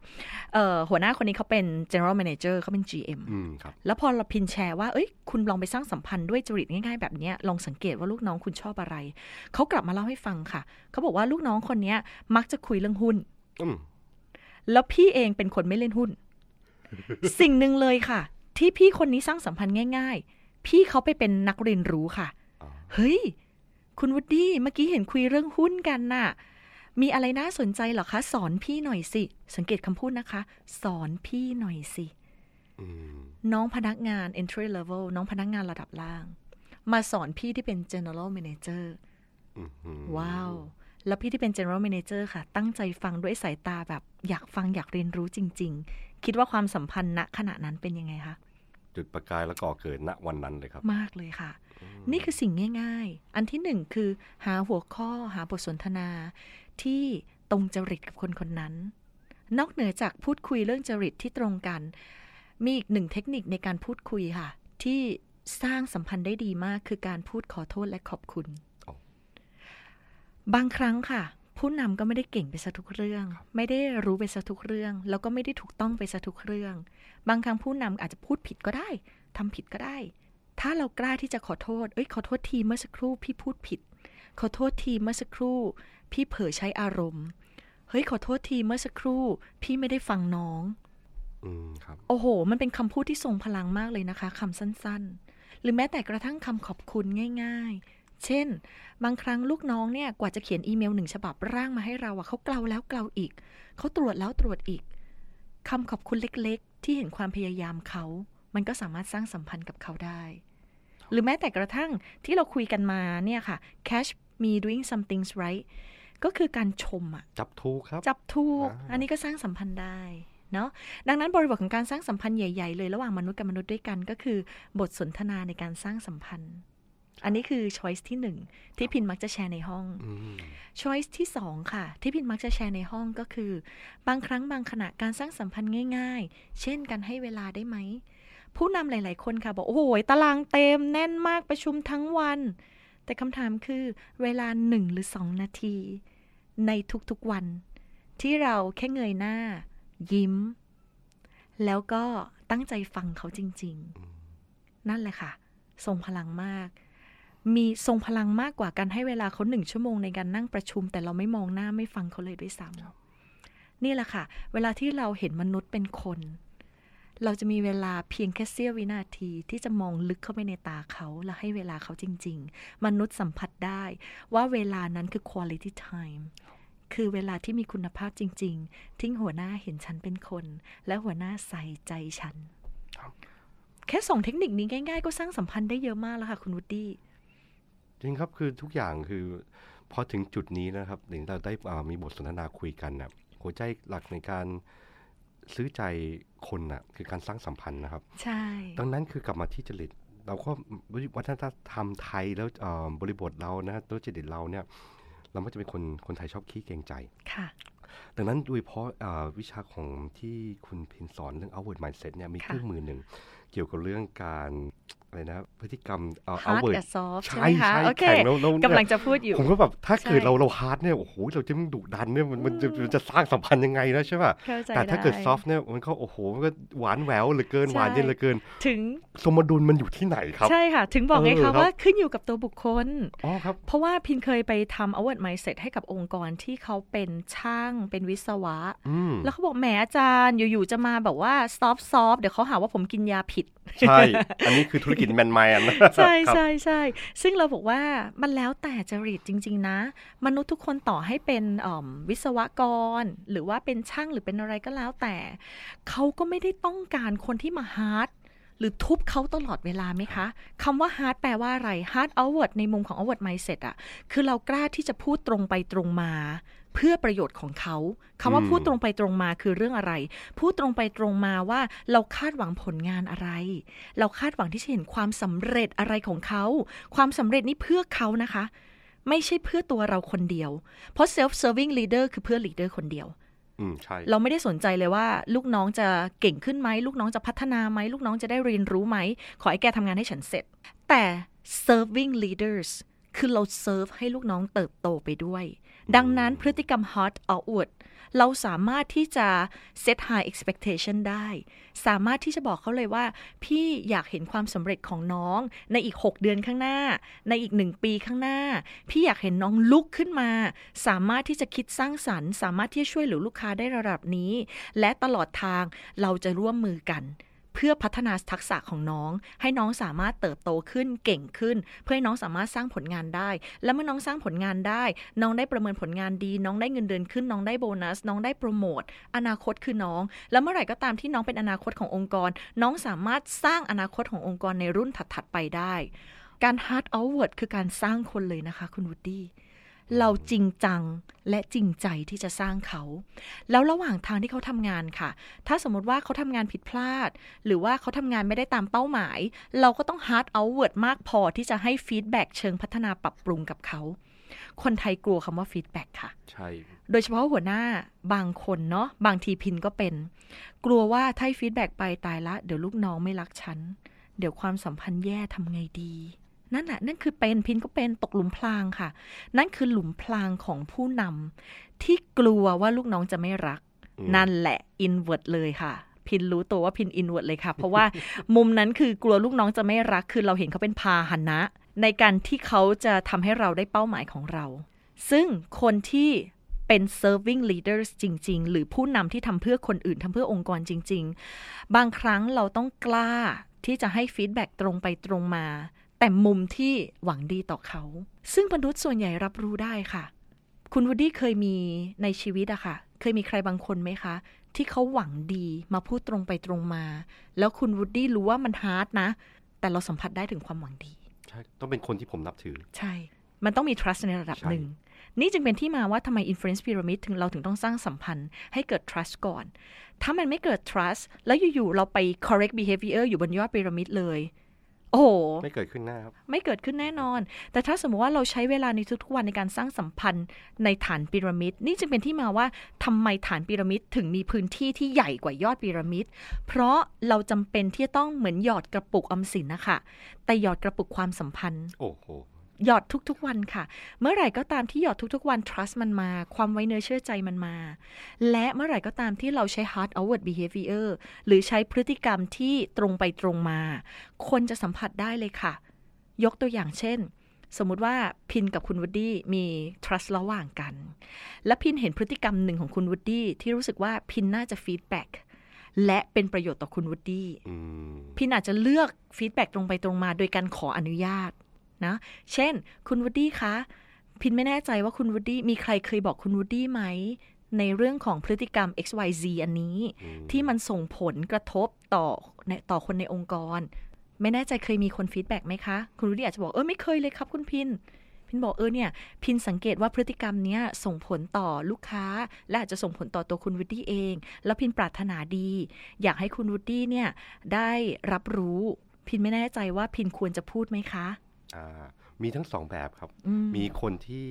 เอ่อหัวหน้าคนนี้เขาเป็น general manager เขาเป็น GM อืมครับแล้วพอเราพินแชร์ว่าเอ้ยคุณลองไปสร้างสัมพันธ์ด้วยจริตง่ายๆ แบบเนี้ยลองสังเกตว่าลูกน้องคุณชอบอะไร เขากลับมาเล่าให้ฟังค่ะ เขาบอกว่าลูกน้องคนเนี้ยมักจะคุยเรื่องหุ้นอืมแล้วพี่เองเป็นคนไม่เล่นหุ้น สิ่งหนึ่งเลยค่ะ ที่พี่คนนี้สร้างสัมพันธ์ง่าย ๆ พี่เขาไปเป็นนักเรียนรู้ค่ะอ๋อเฮ้ย คุณวุฒิเมื่อกี้เห็นคุยเรื่องหุ้นกันน่ะ มีอะไรน่าสนใจเหรอคะ สอนพี่หน่อยสิ สังเกตคำพูดนะคะ สอนพี่หน่อยสิอืมน้องพนักงาน entry level น้องพนักงานระดับล่าง มาสอนพี่ที่เป็น general manager อืมอืมว้าว แล้วพี่ที่เป็น general manager ค่ะ ตั้งใจฟังด้วยสายตาแบบอยากฟังอยากเรียนรู้จริง ๆ คิดว่าความสัมพันธ์ณขณะนั้นเป็นยังไงคะ จุดประกายแล้วก่อเกิดณวันนั้นเลยครับ มากเลยค่ะ นี่คือสิ่งง่าย ๆ อันที่หนึ่งคือหาหัวข้อหาบทสนทนาที่ตรงจริตกับคนคนนั้น นอกเหนือจากพูดคุยเรื่องจริตที่ตรงกัน มีอีกหนึ่งเทคนิคในการพูดคุยค่ะ ที่สร้างสัมพันธ์ได้ดีมากคือการพูดขอโทษและขอบคุณอ๋อบางครั้งค่ะ ผู้นำก็ไม่ได้เก่งไปซะทุกเรื่อง ไม่ได้รู้ไปซะทุกเรื่อง แล้วก็ไม่ได้ถูกต้องไปซะทุกเรื่อง บางครั้งผู้นำอาจจะพูดผิดก็ได้ทำผิดก็ได้ ถ้าเรากล้าที่จะขอโทษ เอ้ยขอโทษทีเมื่อสักครู่พี่พูดผิด ขอโทษทีเมื่อสักครู่ พี่เผลอใช้อารมณ์ เฮ้ยขอโทษทีเมื่อสักครู่ พี่ไม่ได้ฟังน้องอืมครับโอ้โห มันเป็นคำพูดที่ทรงพลังมากเลยนะคะคำสั้นๆ หรือแม้แต่กระทั่งคำขอบคุณง่าย ๆ เช่น บางครั้งลูกน้องเนี่ยกว่าจะเขียนอีเมลหนึ่งฉบับร่างมาให้เราอะเขาเกลาแล้วเกลาอีก เขาตรวจแล้วตรวจอีกคำขอบคุณเล็กๆ ที่เห็นความพยายามเขา มันก็สามารถสร้างสัมพันธ์กับเขาได้ หรือแม้แต่กระทั่งที่เราคุยกันมาเนี่ยค่ะ catch me doing something right ก็คือการชมอะจับทูกครับ จับถูกอ่าอันนี้ก็สร้างสัมพันธ์ได้เนาะดังนั้นบริบทของการสร้างสัมพันธ์ใหญ่ ๆ เลยระหว่างมนุษย์กับมนุษย์ด้วยกันก็คือ บทสนทนาในการสร้างสัมพันธ์ อันนี้คือ choice ที่หนึ่งที่พินมักจะแชร์ในห้องอืม choice ที่สองค่ะ ที่พินมักจะแชร์ในห้องก็คือ บางครั้งบางขณะการสร้างสัมพันธ์ง่าย ๆ เช่นการให้เวลาได้ไหม ผู้นำหลายๆคนค่ะ บอก โอ้โหตารางเต็มแน่นมากประชุมทั้งวัน แต่คำถามคือเวลาหนึ่งหรือสองนาที ในทุกๆวัน ที่เราแค่เงยหน้า ยิ้ม แล้วก็ตั้งใจฟังเขาจริง ๆ นั่นแหละค่ะทรงพลังมาก มีทรงพลังมากกว่าการให้เวลาเขาหนึ่งชั่วโมงในการนั่งประชุม แต่เราไม่มองหน้าไม่ฟังเขาเลยด้วยซ้ำนี่แหละค่ะ เวลาที่เราเห็นมนุษย์เป็นคน เราจะมีเวลาเพียงแค่เสี้ยววินาทีที่จะมองลึกเข้าไปในตาเขาและให้เวลาเขาจริง ๆ มนุษย์สัมผัสได้ว่าเวลานั้นคือ quality time คือเวลาที่มีคุณภาพจริง ๆ ทิ้งหัวหน้าเห็นฉันเป็นคน และหัวหน้าใส่ใจฉันครับแค่ส่งเทคนิคนี้ง่าย ๆ ก็สร้างสัมพันธ์ได้เยอะมากแล้วค่ะคุณวุฒิจริงครับคือทุกอย่างคือพอถึงจุดนี้นะครับถึงเราได้อ่ามีบทสนทนาคุยกันนะหัวใจหลักในการซื้อใจ คนนะคือการสร้างสัมพันธ์นะครับ ใช่ดังนั้นคือกลับมาที่จริต เราก็วัฒนธรรมไทยแล้วเอ่อบริบทเรานะตัวจริตเราเนี่ย เราไม่จะเป็นคนคนไทยชอบขี้เกรงใจค่ะดังนั้นโดยเฉพาะอ่าวิชาของที่คุณพินสอนเรื่อง outward mindset เนี่ยมีค่ะเครื่องมือหนึ่ง เกี่ยวกับเรื่องการ อะไรนะ พฤติกรรมเอ่อ hard outward กับ soft ใช่ใช่ไหมคะใช่โอเคแข่งแล้วแล้วเนี่ย กำลังจะพูดอยู่ ผมก็แบบถ้าเกิดใช่ เราเรา hard เนี่ยโอ้โหเราจะมันดุดันเนี่ยมันมันจะมันจะสร้างสัมพันธ์ยังไงนะใช่ป่ะเข้าใจแต่ถ้าเกิด soft เนี่ยมันก็โอ้โหมันก็หวานแหววเหลือเกินใช่หวานเย็นเหลือเกิน ถึงสมดุลมันอยู่ที่ไหนครับ ใช่ค่ะ ถึงบอกไงเออครัคะบ ว่าขึ้นอยู่กับตัวบุคคล อ๋อครับ เพราะว่าพินเคยไปทำ outward mindset ให้กับองค์กรที่เขาเป็นช่างเป็นวิศวะ อืมแล้วเขาบอกแหมอาจารย์อยู่ๆจะมาแบบว่า soft soft เดี๋ยวเขาหาว่าผมกินยาผิด ใช่ อันนี้คือธุรกิจแมนแมนนะใช่ครับใช่ใช่ซึ่งเราบอกว่ามันแล้วแต่จริตจริง ๆ นะ มนุษย์ทุกคนต่อให้เป็นอ่อมวิศวกร หรือว่าเป็นช่างหรือเป็นอะไรก็แล้วแต่ เขาก็ไม่ได้ต้องการคนที่มา hardหรือทุบเขาตลอดเวลาไหมคะ คำว่า hard แปลว่าอะไร hard outward ในมุมของ outward mindset อะคือเรากล้าที่จะพูดตรงไปตรงมา เพื่อประโยชน์ของเขาคำว่าอืมพูดตรงไปตรงมาคือเรื่องอะไร พูดตรงไปตรงมาว่าเราคาดหวังผลงานอะไร เราคาดหวังที่จะเห็นความสำเร็จอะไรของเขา ความสำเร็จนี่เพื่อเขานะคะ ไม่ใช่เพื่อตัวเราคนเดียว เพราะ self serving leader คือเพื่อ leader คนเดียวอืมใช่เราไม่ได้สนใจเลยว่า ลูกน้องจะเก่งขึ้นไหมลูกน้องจะพัฒนาไหมลูกน้องจะได้เรียนรู้ไหมขอให้แกทำงานให้ฉันเสร็จ แต่ serving leaders คือเรา serve ให้ลูกน้องเติบโตไปด้วย ดังนั้นพฤติกรรม hard outward เราสามารถที่จะ set high expectation ได้ สามารถที่จะบอกเขาเลยว่า พี่อยากเห็นความสำเร็จของน้อง ในอีก 6 เดือนข้างหน้า ในอีกหนึ่งปีข้างหน้า พี่อยากเห็นน้องลุกขึ้นมา สามารถที่จะคิดสร้างสรรค์ สามารถที่จะช่วยเหลือลูกค้าได้ระดับนี้ และตลอดทางเราจะร่วมมือกัน เพื่อพัฒนาทักษะของน้อง ให้น้องสามารถเติบโตขึ้นเก่งขึ้น เพื่อให้น้องสามารถสร้างผลงานได้ และเมื่อน้องสร้างผลงานได้ น้องได้ประเมินผลงานดี น้องได้เงินเดือนขึ้น น้องได้โบนัส น้องได้โปรโมทอนาคตคือน้อง แล้วเมื่อไหร่ก็ตามที่น้องเป็นอนาคตขององค์กร น้องสามารถสร้างอนาคตขององค์กรในรุ่นถัดๆไปได้ การ hard outward คือการสร้างคนเลยนะคะ คุณวูดดี้ เราจริงจังและจริงใจที่จะสร้างเขา แล้วระหว่างทางที่เขาทำงานค่ะ ถ้าสมมติว่าเขาทำงานผิดพลาด หรือว่าเขาทำงานไม่ได้ตามเป้าหมาย เราก็ต้อง hard outward มากพอที่จะให้ feedback เชิงพัฒนาปรับปรุงกับเขา คนไทยกลัวคำว่า feedback ค่ะ ใช่ โดยเฉพาะหัวหน้าบางคนเนาะบางทีพินก็เป็น กลัวว่าถ้า feedback ไปตายละ เดี๋ยวลูกน้องไม่รักฉันเดี๋ยวความสัมพันธ์แย่ทำไงดี นั่นแหละนั่นคือเป็นพินก็เป็นตกหลุมพรางค่ะ นั่นคือหลุมพรางของผู้นำที่กลัวว่าลูกน้องจะไม่รักอืมนั่นแหละอินเว r ร์เลยค่ะพินรู้ตัวว่าพินอินเว r ร์เลยค่ะ เพราะว่ามุมนั้นคือกลัวลูกน้องจะไม่รัก คือเราเห็นเขาเป็นพาหนะ ในการที่เขาจะทำให้เราได้เป้าหมายของเรา ซึ่งคนที่เป็น serving leaders จริง ๆ หรือผู้นำที่ทำเพื่อคนอื่นทำเพื่อองค์กรจริง ๆ บางครั้งเราต้องกล้าที่จะให้ feedback ตรงไปตรงมา แต่มุมที่หวังดีต่อเขา ซึ่งมนุษย์ส่วนใหญ่รับรู้ได้ค่ะ คุณวูดดี้เคยมีในชีวิตอะค่ะ เคยมีใครบางคนไหมคะ ที่เขาหวังดีมาพูดตรงไปตรงมา แล้วคุณวูดดี้รู้ว่ามัน hard นะ แต่เราสัมผัสได้ถึงความหวังดี ใช่ ต้องเป็นคนที่ผมนับถือ ใช่ มันต้องมี trust ในระดับใช่หนึ่งนี่จึงเป็นที่มาว่าทำไม influence pyramid ถึงเราถึงต้องสร้างสัมพันธ์ให้เกิด trust ก่อน ถ้ามันไม่เกิด trust แล้วอยู่ๆเราไป correct behavior อยู่บนยอดพีระมิดเลย โอ้โหไม่เกิดขึ้นหน้าครับ ไม่เกิดขึ้นแน่นอน แต่ถ้าสมมติว่าเราใช้เวลาในทุกๆวันในการสร้างสัมพันธ์ในฐานพีระมิด นี่จึงเป็นที่มาว่าทำไมฐานพีระมิดถึงมีพื้นที่ที่ใหญ่กว่ายอดพีระมิด เพราะเราจำเป็นที่จะต้องเหมือนหยอดกระปุกออมสินนะคะ แต่หยอดกระปุกความสัมพันธ์ โอ้โห หยอดทุกๆวันค่ะ เมื่อไหร่ก็ตามที่หยอดทุกๆวัน trust มันมา ความไว้เนื้อเชื่อใจมันมา และเมื่อไหร่ก็ตามที่เราใช้ hard outward behavior หรือใช้พฤติกรรมที่ตรงไปตรงมา คนจะสัมผัสได้เลยค่ะ ยกตัวอย่างเช่น สมมุติว่าพินกับคุณวูดดี้มี trust ระหว่างกัน และพินเห็นพฤติกรรมหนึ่งของคุณวูดดี้ที่รู้สึกว่าพินน่าจะ feedback และเป็นประโยชน์ต่อคุณวูดดี้อืมพินอาจจะเลือกfeedback ตรงไปตรงมา โดยการขออนุญาต นะ เช่น คุณวูดดี้คะ พินไม่แน่ใจว่าคุณวูดดี้มีใครเคยบอกคุณวูดดี้ไหม ในเรื่องของพฤติกรรม XYZ อันนี้อืมที่มันส่งผลกระทบต่อในต่อคนในองค์กร ไม่แน่ใจเคยมีคน feedback ไหมคะ คุณวูดดี้อาจจะบอกเออไม่เคยเลยครับคุณพินพินบอกเออเนี่ยพินสังเกตว่าพฤติกรรมเนี้ยส่งผลต่อลูกค้า และอาจจะส่งผลต่อตัวคุณวูดดี้เอง แล้วพินปรารถนาดี อยากให้คุณวูดดี้เนี่ยได้รับรู้ พินไม่แน่ใจว่าพินควรจะพูดไหมคะอ่า มีทั้งสองแบบครับอืมมีคนที่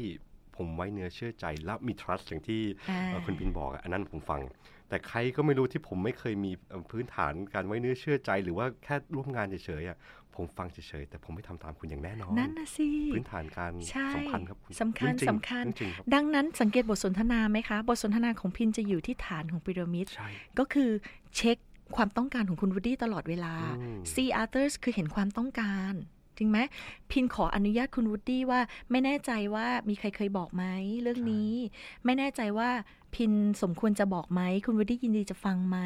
ผมไว้เนื้อเชื่อใจและมี trust อย่างที่อ่าเอ่อคุณพินบอกอะอันนั้นผมฟัง แต่ใครก็ไม่รู้ที่ผมไม่เคยมีเอ่อพื้นฐานการไว้เนื้อเชื่อใจ หรือว่าแค่ร่วมงานเฉยๆอะผมฟังเฉยๆแต่ผมไม่ทำตามคุณอย่างแน่นอน นั่นนะสิพื้นฐานการใช่สัมพันธ์ครับณสำคัญเรื่องจริงสำคัญเรื่องจริงครับดังนั้นสังเกตบทสนทนาไหมคะ บทสนทนาของพินจะอยู่ที่ฐานของพีระมิดใช่ก็คือเช็คความต้องการของคุณวูดดี้ตลอดเวลาอืม see others คือเห็นความต้องการ จริงไหมพินขออนุญาตคุณวูดดี้ว่าไม่แน่ใจว่ามีใครเคยบอกไหมเรื่องนี้ ไม่แน่ใจว่า พินสมควรจะบอกไหม คุณวูดดี้ยินดีจะฟังไหม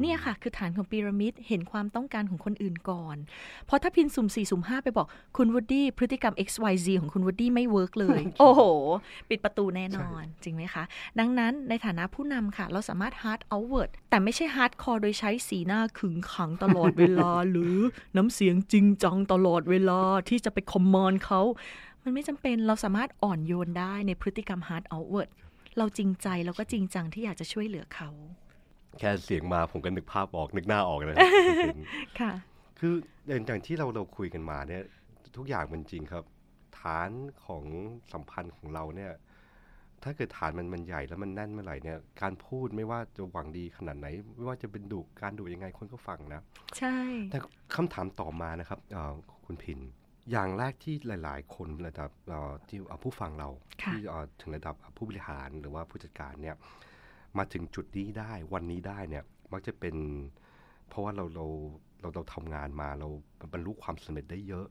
เนี่ยค่ะ คือฐานของพีระมิดเห็นความต้องการของคนอื่นก่อน เพราะถ้าพินสุ่มสี่สุ่มห้าไปบอกคุณวูดดี้พฤติกรรม XYZ ของคุณวูดดี้ไม่ work เลย โอ้โห ปิดประตูแน่นอน จริงไหมคะ ดังนั้นในฐานะผู้นำค่ะ เราสามารถ hard outward แต่ไม่ใช่ hard core โดยใช้สีหน้าขึงขังตลอดเวลา หรือน้ำเสียงจริงจังตลอดเวลาที่จะไป command เขามันไม่จำเป็นเราสามารถอ่อนโยนได้ในพฤติกรรม hard outward เราจริงใจแล้วก็จริงจังที่อยากจะช่วยเหลือเขา แค่เสียงมาผมก็นึกภาพออกนึกหน้าออกเลยค่ะ คืออย่างที่เราเราคุยกันมาเนี่ยทุกอย่างมันจริงครับ ฐานของสัมพันธ์ของเราเนี่ย ถ้าเกิดฐานมันมันใหญ่แล้วมันแน่นเมื่อไหร่เนี่ย การพูดไม่ว่าจะหวังดีขนาดไหน ไม่ว่าจะเป็นดุการดุยังไงคนก็ฟังนะ ใช่ แต่คำถามต่อมานะครับเอ่อคุณพิน อย่างแรกที่หลาย ๆ คนระดับเอ่อที่เอ่อผู้ฟังเราค่ะที่เอ่อถึงระดับผู้บริหารหรือว่าผู้จัดการเนี่ยมาถึงจุดนี้ได้วันนี้ได้เนี่ยมักจะเป็น เพราะว่าเราเราเราเราทำงานมาเราบรรลุความสำเร็จได้เยอะ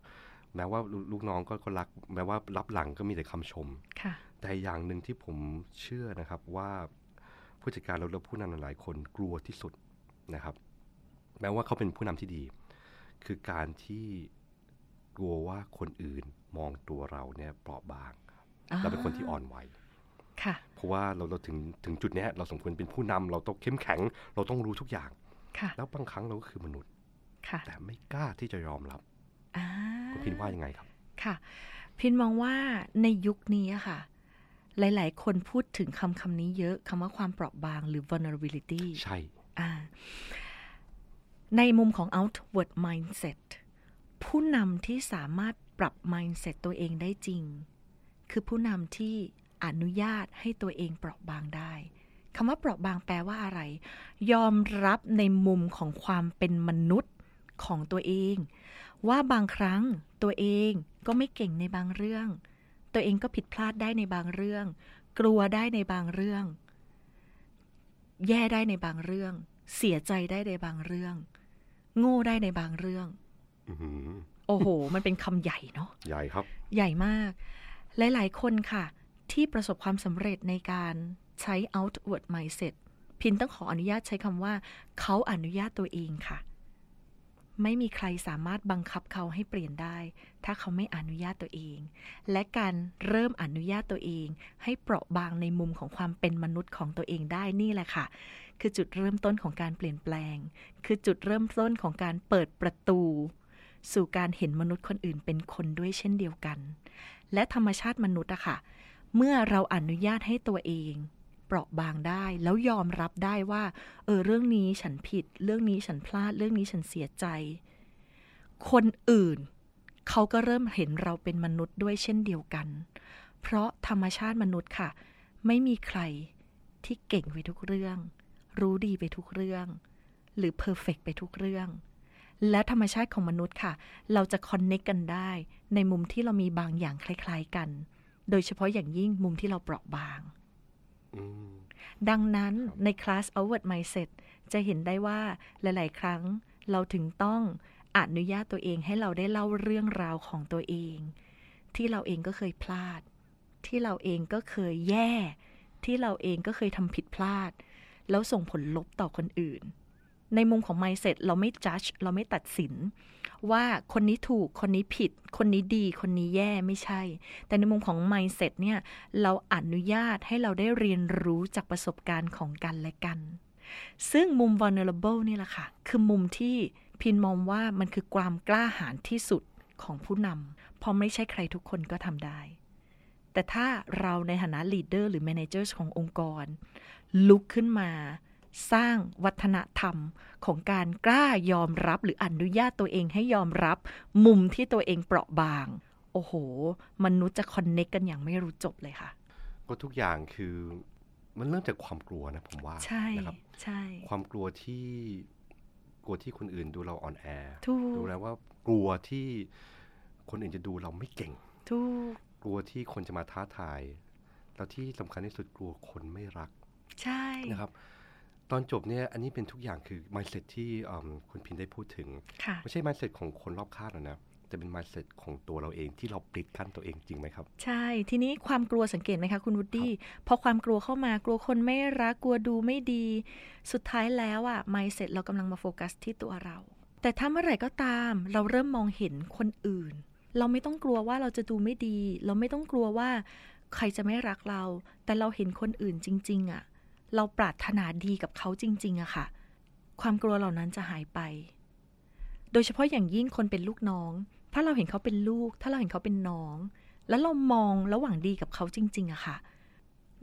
แม้ว่าลูลูกน้องก็ก็รัก แม้ว่ารับหลังก็มีแต่คำชมค่ะแต่อย่างหนึ่งที่ผมเชื่อนะครับว่าผู้จัดการเราและผู้นำหลายๆคนกลัวที่สุดนะครับ แม้ว่าเขาเป็นผู้นำที่ดี คือการที่ กลัวว่าคนอื่นมองตัวเราเนี่ยเปราะบางเราเป็นคนที่อ่อนไหวค่ะเพราะว่าเราเราถึงถึงจุดเนี้ยเราสมควรเป็นผู้นำเราต้องเข้มแข็ง เราต้องรู้ทุกอย่างค่ะแล้วบางครั้งเราก็คือมนุษย์ค่ะแต่ไม่กล้าที่จะยอมรับอ่าคุณพินว่ายังไงครับ ค่ะ พินมองว่าในยุคนี้อะค่ะ หลาย ๆ คนพูดถึงคำคำนี้เยอะคำว่าความเปราะบางหรือ vulnerability ใช่อ่าในมุมของ outward mindset ผู้นำที่สามารถปรับ mindset ตัวเองได้จริง คือผู้นำที่อนุญาตให้ตัวเองเปราะบางได้คำว่าเปราะบางแปลว่าอะไร ยอมรับในมุมของความเป็นมนุษย์ของตัวเอง ว่าบางครั้งตัวเองก็ไม่เก่งในบางเรื่อง ตัวเองก็ผิดพลาดได้ในบางเรื่อง กลัวได้ในบางเรื่อง แย่ได้ในบางเรื่อง เสียใจได้ในบางเรื่อง โง่ได้ในบางเรื่อง โอ้โห มันเป็นคำใหญ่เนาะใหญ่ครับ ใหญ่มาก หลาย ๆ คนค่ะ ที่ประสบความสำเร็จในการใช้ outward mindset พินต้องขออนุญาตใช้คำว่า เขาอนุญาตตัวเองค่ะ ไม่มีใครสามารถบังคับเขาให้เปลี่ยนได้ ถ้าเขาไม่อนุญาตตัวเอง และการเริ่มอนุญาตตัวเอง ให้เปราะบางในมุมของความเป็นมนุษย์ของตัวเองได้นี่แหละค่ะ คือจุดเริ่มต้นของการเปลี่ยนแปลง คือจุดเริ่มต้นของการเปิดประตู สู่การเห็นมนุษย์คนอื่นเป็นคนด้วยเช่นเดียวกัน และธรรมชาติมนุษย์อะค่ะ เมื่อเราอนุญาตให้ตัวเองเปราะบางได้ แล้วยอมรับได้ว่า เออเรื่องนี้ฉันผิด เรื่องนี้ฉันพลาด เรื่องนี้ฉันเสียใจ คนอื่น เขาก็เริ่มเห็นเราเป็นมนุษย์ด้วยเช่นเดียวกัน เพราะธรรมชาติมนุษย์ค่ะ ไม่มีใครที่เก่งไปทุกเรื่อง รู้ดีไปทุกเรื่อง หรือ perfect ไปทุกเรื่อง และธรรมชาติของมนุษย์ค่ะ เราจะ connect กันได้ ในมุมที่เรามีบางอย่างคล้าย ๆกัน โดยเฉพาะอย่างยิ่งมุมที่เราเปราะบางอืมดังนั้นใน class Outward Mindset จะเห็นได้ว่าหลาย ๆ ครั้งเราถึงต้องอนุญาตตัวเองให้เราได้เล่าเรื่องราวของตัวเอง ที่เราเองก็เคยพลาด ที่เราเองก็เคยแย่ ที่เราเองก็เคยทำผิดพลาด แล้วส่งผลลบต่อคนอื่น ในมุมของ mindset เราไม่ judge เราไม่ตัดสิน ว่าคนนี้ถูกคนนี้ผิด คนนี้ดี คนนี้แย่ไม่ใช่ แต่ในมุมของ mindset เนี่ยเราอนุญาตให้เราได้เรียนรู้จากประสบการณ์ของกันและกัน ซึ่งมุม vulnerable นี่แหละค่ะ คือมุมที่พินมองว่ามันคือความกล้าหาญที่สุดของผู้นำเพราะไม่ใช่ใครทุกคนก็ทำได้ แต่ถ้าเราในฐานะ leader หรือ manager ขององค์กร ลุกขึ้นมา สร้างวัฒนธรรมของการกล้ายอมรับหรืออนุญาตตัวเองให้ยอมรับ มุมที่ตัวเองเปราะบาง โอ้โห มนุษย์จะคอนเน็กกันอย่างไม่รู้จบเลยค่ะก็ทุกอย่างคือมันเริ่มจากความกลัวนะผมว่าใช่นะครับใช่ความกลัวที่กลัวที่คนอื่นดูเราอ่อนแอถูกดูแล้วว่ากลัวที่คนอื่นจะดูเราไม่เก่งถูกกลัวที่คนจะมาท้าทาย แล้วที่สำคัญที่สุดกลัวคนไม่รัก ใช่นะครับ ตอนจบเนี่ยอันนี้เป็นทุกอย่างคือ mindset ที่อืมคุณพินได้พูดถึงค่ะไม่ใช่ mindset ของคนรอบข้างหรอกนะแต่เป็น mindset ของตัวเราเองที่เราปิดกั้นตัวเองจริงไหมครับ ใช่ทีนี้ความกลัวสังเกตไหมคะคุณวูดดี้พอความกลัวเข้ามากลัวคนไม่รักกลัวดูไม่ดี สุดท้ายแล้วอะ mindset เรากำลังมาโฟกัสที่ตัวเรา แต่ถ้าเมื่อไหร่ก็ตามเราเริ่มมองเห็นคนอื่น เราไม่ต้องกลัวว่าเราจะดูไม่ดี เราไม่ต้องกลัวว่าใครจะไม่รักเรา แต่เราเห็นคนอื่นจริง ๆอะ เราปรารถนาดีกับเขาจริงๆอะค่ะ ความกลัวเหล่านั้นจะหายไป โดยเฉพาะอย่างยิ่งคนเป็นลูกน้อง ถ้าเราเห็นเขาเป็นลูก ถ้าเราเห็นเขาเป็นน้อง แล้วเรามองระหว่างดีกับเขาจริงๆอะค่ะ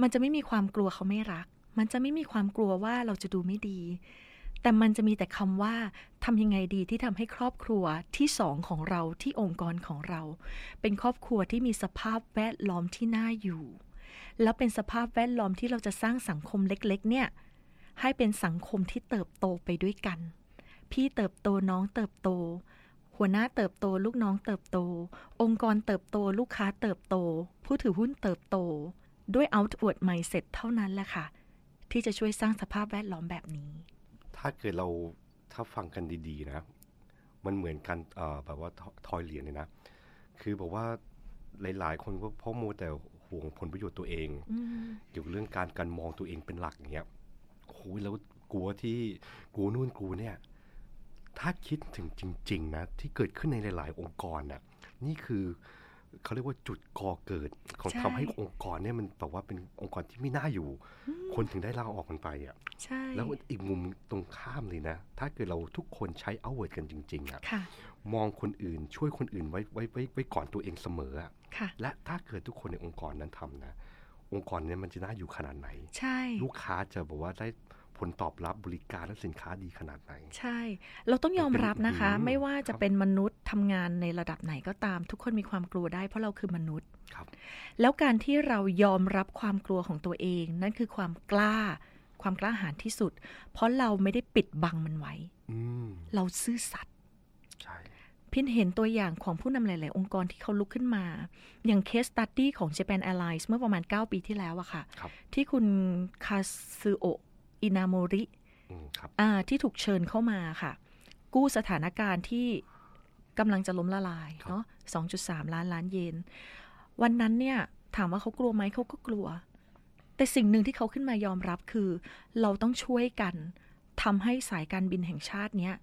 มันจะไม่มีความกลัวเขาไม่รัก มันจะไม่มีความกลัวว่าเราจะดูไม่ดี แต่มันจะมีแต่คำว่าทำยังไงดีที่ทำให้ครอบครัวที่สองของเราที่องค์กรของเรา เป็นครอบครัวที่มีสภาพแวดล้อมที่น่าอยู่ แล้วเป็นสภาพแวดล้อมที่เราจะสร้างสังคมเล็ก ๆ เนี่ย ให้เป็นสังคมที่เติบโตไปด้วยกัน พี่เติบโตน้องเติบโต หัวหน้าเติบโตลูกน้องเติบโต องค์กรเติบโตลูกค้าเติบโต ผู้ถือหุ้นเติบโต ด้วย outward mindset เท่านั้นแหละค่ะ ที่จะช่วยสร้างสภาพแวดล้อมแบบนี้ ถ้าเกิดเราถ้าฟังกันดี ๆ นะ มันเหมือนกันแบบว่าททอยเหรียญเลยนะ คือบอกว่าหลาย ๆ คนก็เพราะมัวแต่ ห่วงผลประโยชน์ตัวเองอืมเกี่ยวกับเรื่องการการมองตัวเองเป็นหลักอย่างเงี้ยโอ้โหแล้วกลัวที่กลัวนู่นกลัวเนี่ย ถ้าคิดถึงจริง ๆ นะ ที่เกิดขึ้นในหลาย ๆ องค์กรน่ะนี่คือ เขาเรียกว่าจุดก่อเกิดของใช่ทำให้องค์กรเนี่ยมันแบบว่าเป็นองค์กรที่ไม่น่าอยู่ คนถึงได้ลาออกกันไปอะใช่แล้วอีกมุมตรงข้ามเลยนะ ถ้าเกิดเราทุกคนใช้ outward กันจริง ๆอะค่ะ มองคนอื่นช่วยคนอื่นไว้ไว้ไว้ไว้ก่อนตัวเองเสมออะค่ะและถ้าเกิดทุกคนในองค์กรนั้นทำนะ องค์กรเนี้มันจะน่าอยู่ขนาดไหน ใช่ ลูกค้าจะบอกว่าได้ผลตอบรับบริการและสินค้าดีขนาดไหน ใช่ เราต้องยอมรับนะคะอืมไม่ว่าจะครับเป็นมนุษย์ ทำงานในระดับไหนก็ตาม ทุกคนมีความกลัวได้เพราะเราคือมนุษย์ครับ แล้วการที่เรายอมรับความกลัวของตัวเอง นั่นคือความกล้า ความกล้าหาญที่สุด เพราะเราไม่ได้ปิดบังมันไว้อืมเราซื่อสัตย์ใช่พินเห็นตัวอย่างของผู้นำหลาย ๆ องค์กรที่เขาลุกขึ้นมา อย่างเคสตัดดี้ของ Japan Airlines เมื่อประมาณ 9 ปีที่แล้วอะค่ะครับที่คุณคาซึโอะอินาโมริอืมครับอ่าที่ถูกเชิญเข้ามาค่ะ กู้สถานการณ์ที่ กำลังจะล้มละลายเนาะ2.3 ล้านล้านเยน วันนั้นเนี่ยถามว่าเขากลัวไหมเขาก็กลัว แต่สิ่งหนึ่งที่เขาขึ้นมายอมรับคือ เราต้องช่วยกันทำให้สายการบินแห่งชาติเนี้ย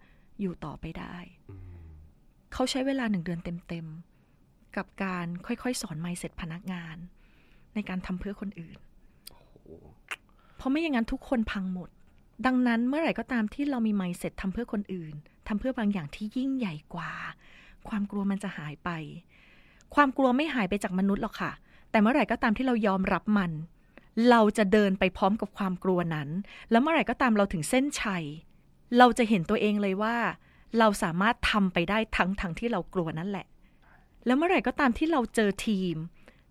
อยู่ต่อไปได้อืมเขาใช้เวลาหนึ่งเดือนเต็มๆ กับการค่อยๆ สอนไมเซ็ตพนักงาน ในการทำเพื่อคนอื่นโอ้โหเพราะไม่อย่างนั้นทุกคนพังหมด ดังนั้นเมื่อไหร่ก็ตามที่เรามีไมเซ็ตทำเพื่อคนอื่น ทำเพื่อบางอย่างที่ยิ่งใหญ่กว่า ความกลัวมันจะหายไป ความกลัวไม่หายไปจากมนุษย์หรอกค่ะ แต่เมื่อไหร่ก็ตามที่เรายอมรับมัน เราจะเดินไปพร้อมกับความกลัวนั้น แล้วเมื่อไหร่ก็ตามเราถึงเส้นชัย เราจะเห็นตัวเองเลยว่า เราสามารถทำไปได้ทั้งทั้งที่เรากลัวนั่นแหละ แล้วเมื่อไหร่ก็ตามที่เราเจอทีม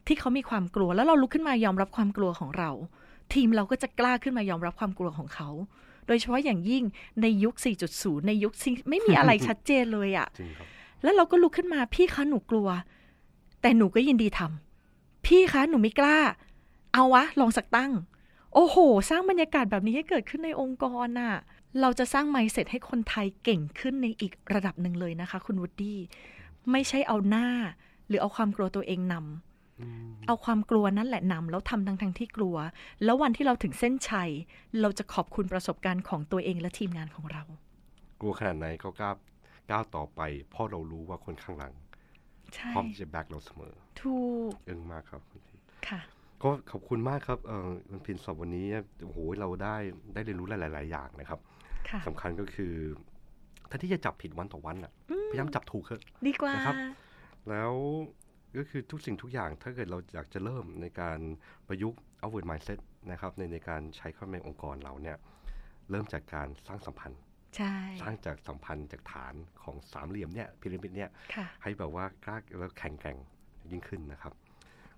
ที่เขามีความกลัวแล้วเราลุกขึ้นมายอมรับความกลัวของเรา ทีมเราก็จะกล้าขึ้นมายอมรับความกลัวของเขา โดยเฉพาะอย่างยิ่งในยุค 4.0 ในยุคที่ไม่มีอะไรชัดเจนเลยอะจริงครับแล้วเราก็ลุกขึ้นมาพี่คะหนูกลัว แต่หนูก็ยินดีทำพี่คะหนูไม่กล้า เอาวะ ลองสักตั้ง โอ้โห สร้างบรรยากาศแบบนี้ให้เกิดขึ้นในองค์กรน่ะ เราจะสร้าง mindset ให้คนไทยเก่งขึ้นในอีกระดับหนึ่งเลยนะคะ คุณวูดดี้ไม่ใช่เอาหน้า หรือเอาความกลัวตัวเองนำอืม เอาความกลัวนั่นแหละนำแล้วทำทั้งทั้งๆที่กลัว แล้ววันที่เราถึงเส้นชัย เราจะขอบคุณประสบการณ์ของตัวเองและทีมงานของเราลัวขนาดไหนก็ก้าวก้าวต่อไป เพราะเรารู้ว่าคนข้างหลังใช่พร้อมที่จะแบกเราเสมอ ถูกอึ้งมากครับคุณพินค่ะ ก็ขอบคุณมากครับเออคุณพินสำหรับวันนี้โอ้โหเราได้ได้เรียนรู้หลาย ๆ อย่างนะครับค่ะสำคัญก็คือถ้าที่จะจับผิดวันต่อวันอะพยายามจับถูกเถอะดีกว่านะครับ แล้ว ก็คือทุกสิ่งทุกอย่างถ้าเกิดเราอยากจะเริ่มในการประยุกต์ outward mindset นะครับในในการใช้เข้าในองค์กรเราเนี่ยเริ่มจากการสร้างสัมพันธ์ใช่สร้างจากสัมพันธ์จากฐานของสามเหลี่ยมเนี่ยพีระมิดเนี่ยค่ะให้แบบว่ากล้าแล้วแข็งแกร่งยิ่งขึ้นนะครับ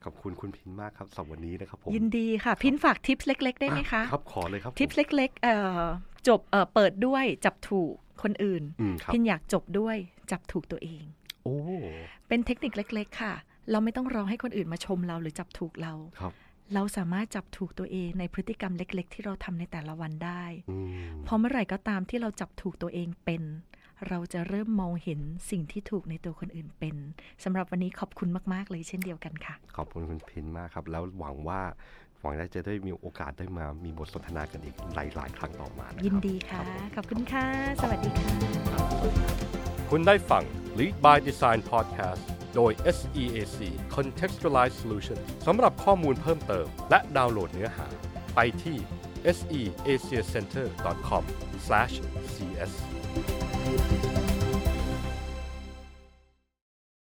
ขอบคุณคุณพินมากครับสำหรับวันนี้นะครับผมยินดีค่ะ พินฝากทิปส์เล็ก ๆ ได้ไหมคะครับขอเลยครับผมทิปส์เล็กๆเอ่อจบเอ่อเปิดด้วยจับถูกคนอื่นอืมครับพินอยากจบด้วยจับถูกตัวเอง โอ้เป็นเทคนิคเล็ก ๆ ค่ะ เราไม่ต้องรอให้คนอื่นมาชมเราหรือจับถูกเราครับเราสามารถจับถูกตัวเองในพฤติกรรมเล็ก ๆ ที่เราทำในแต่ละวันได้อืมพอเมื่อไหร่ก็ตามที่เราจับถูกตัวเองเป็น เราจะเริ่มมองเห็นสิ่งที่ถูกในตัวคนอื่นเป็นสำหรับวันนี้ขอบคุณมาก ๆ เลยเช่นเดียวกันค่ะ ขอบคุณคุณพินมากครับ แล้วหวังว่าหวังว่าจะได้มีโอกาสได้มามีบทสนทนากันอีกหลาย ๆ ครั้งต่อมานะครับยินดีค่ะรับผมขอบคุณค่ะ สวัสดีค่ะ คุณได้ฟัง Lead by Design Podcast โดย SEAC Contextualized Solutions สำหรับข้อมูลเพิ่มเติม และดาวน์โหลดเนื้อหา ไปที่ seaciacenter.com/cs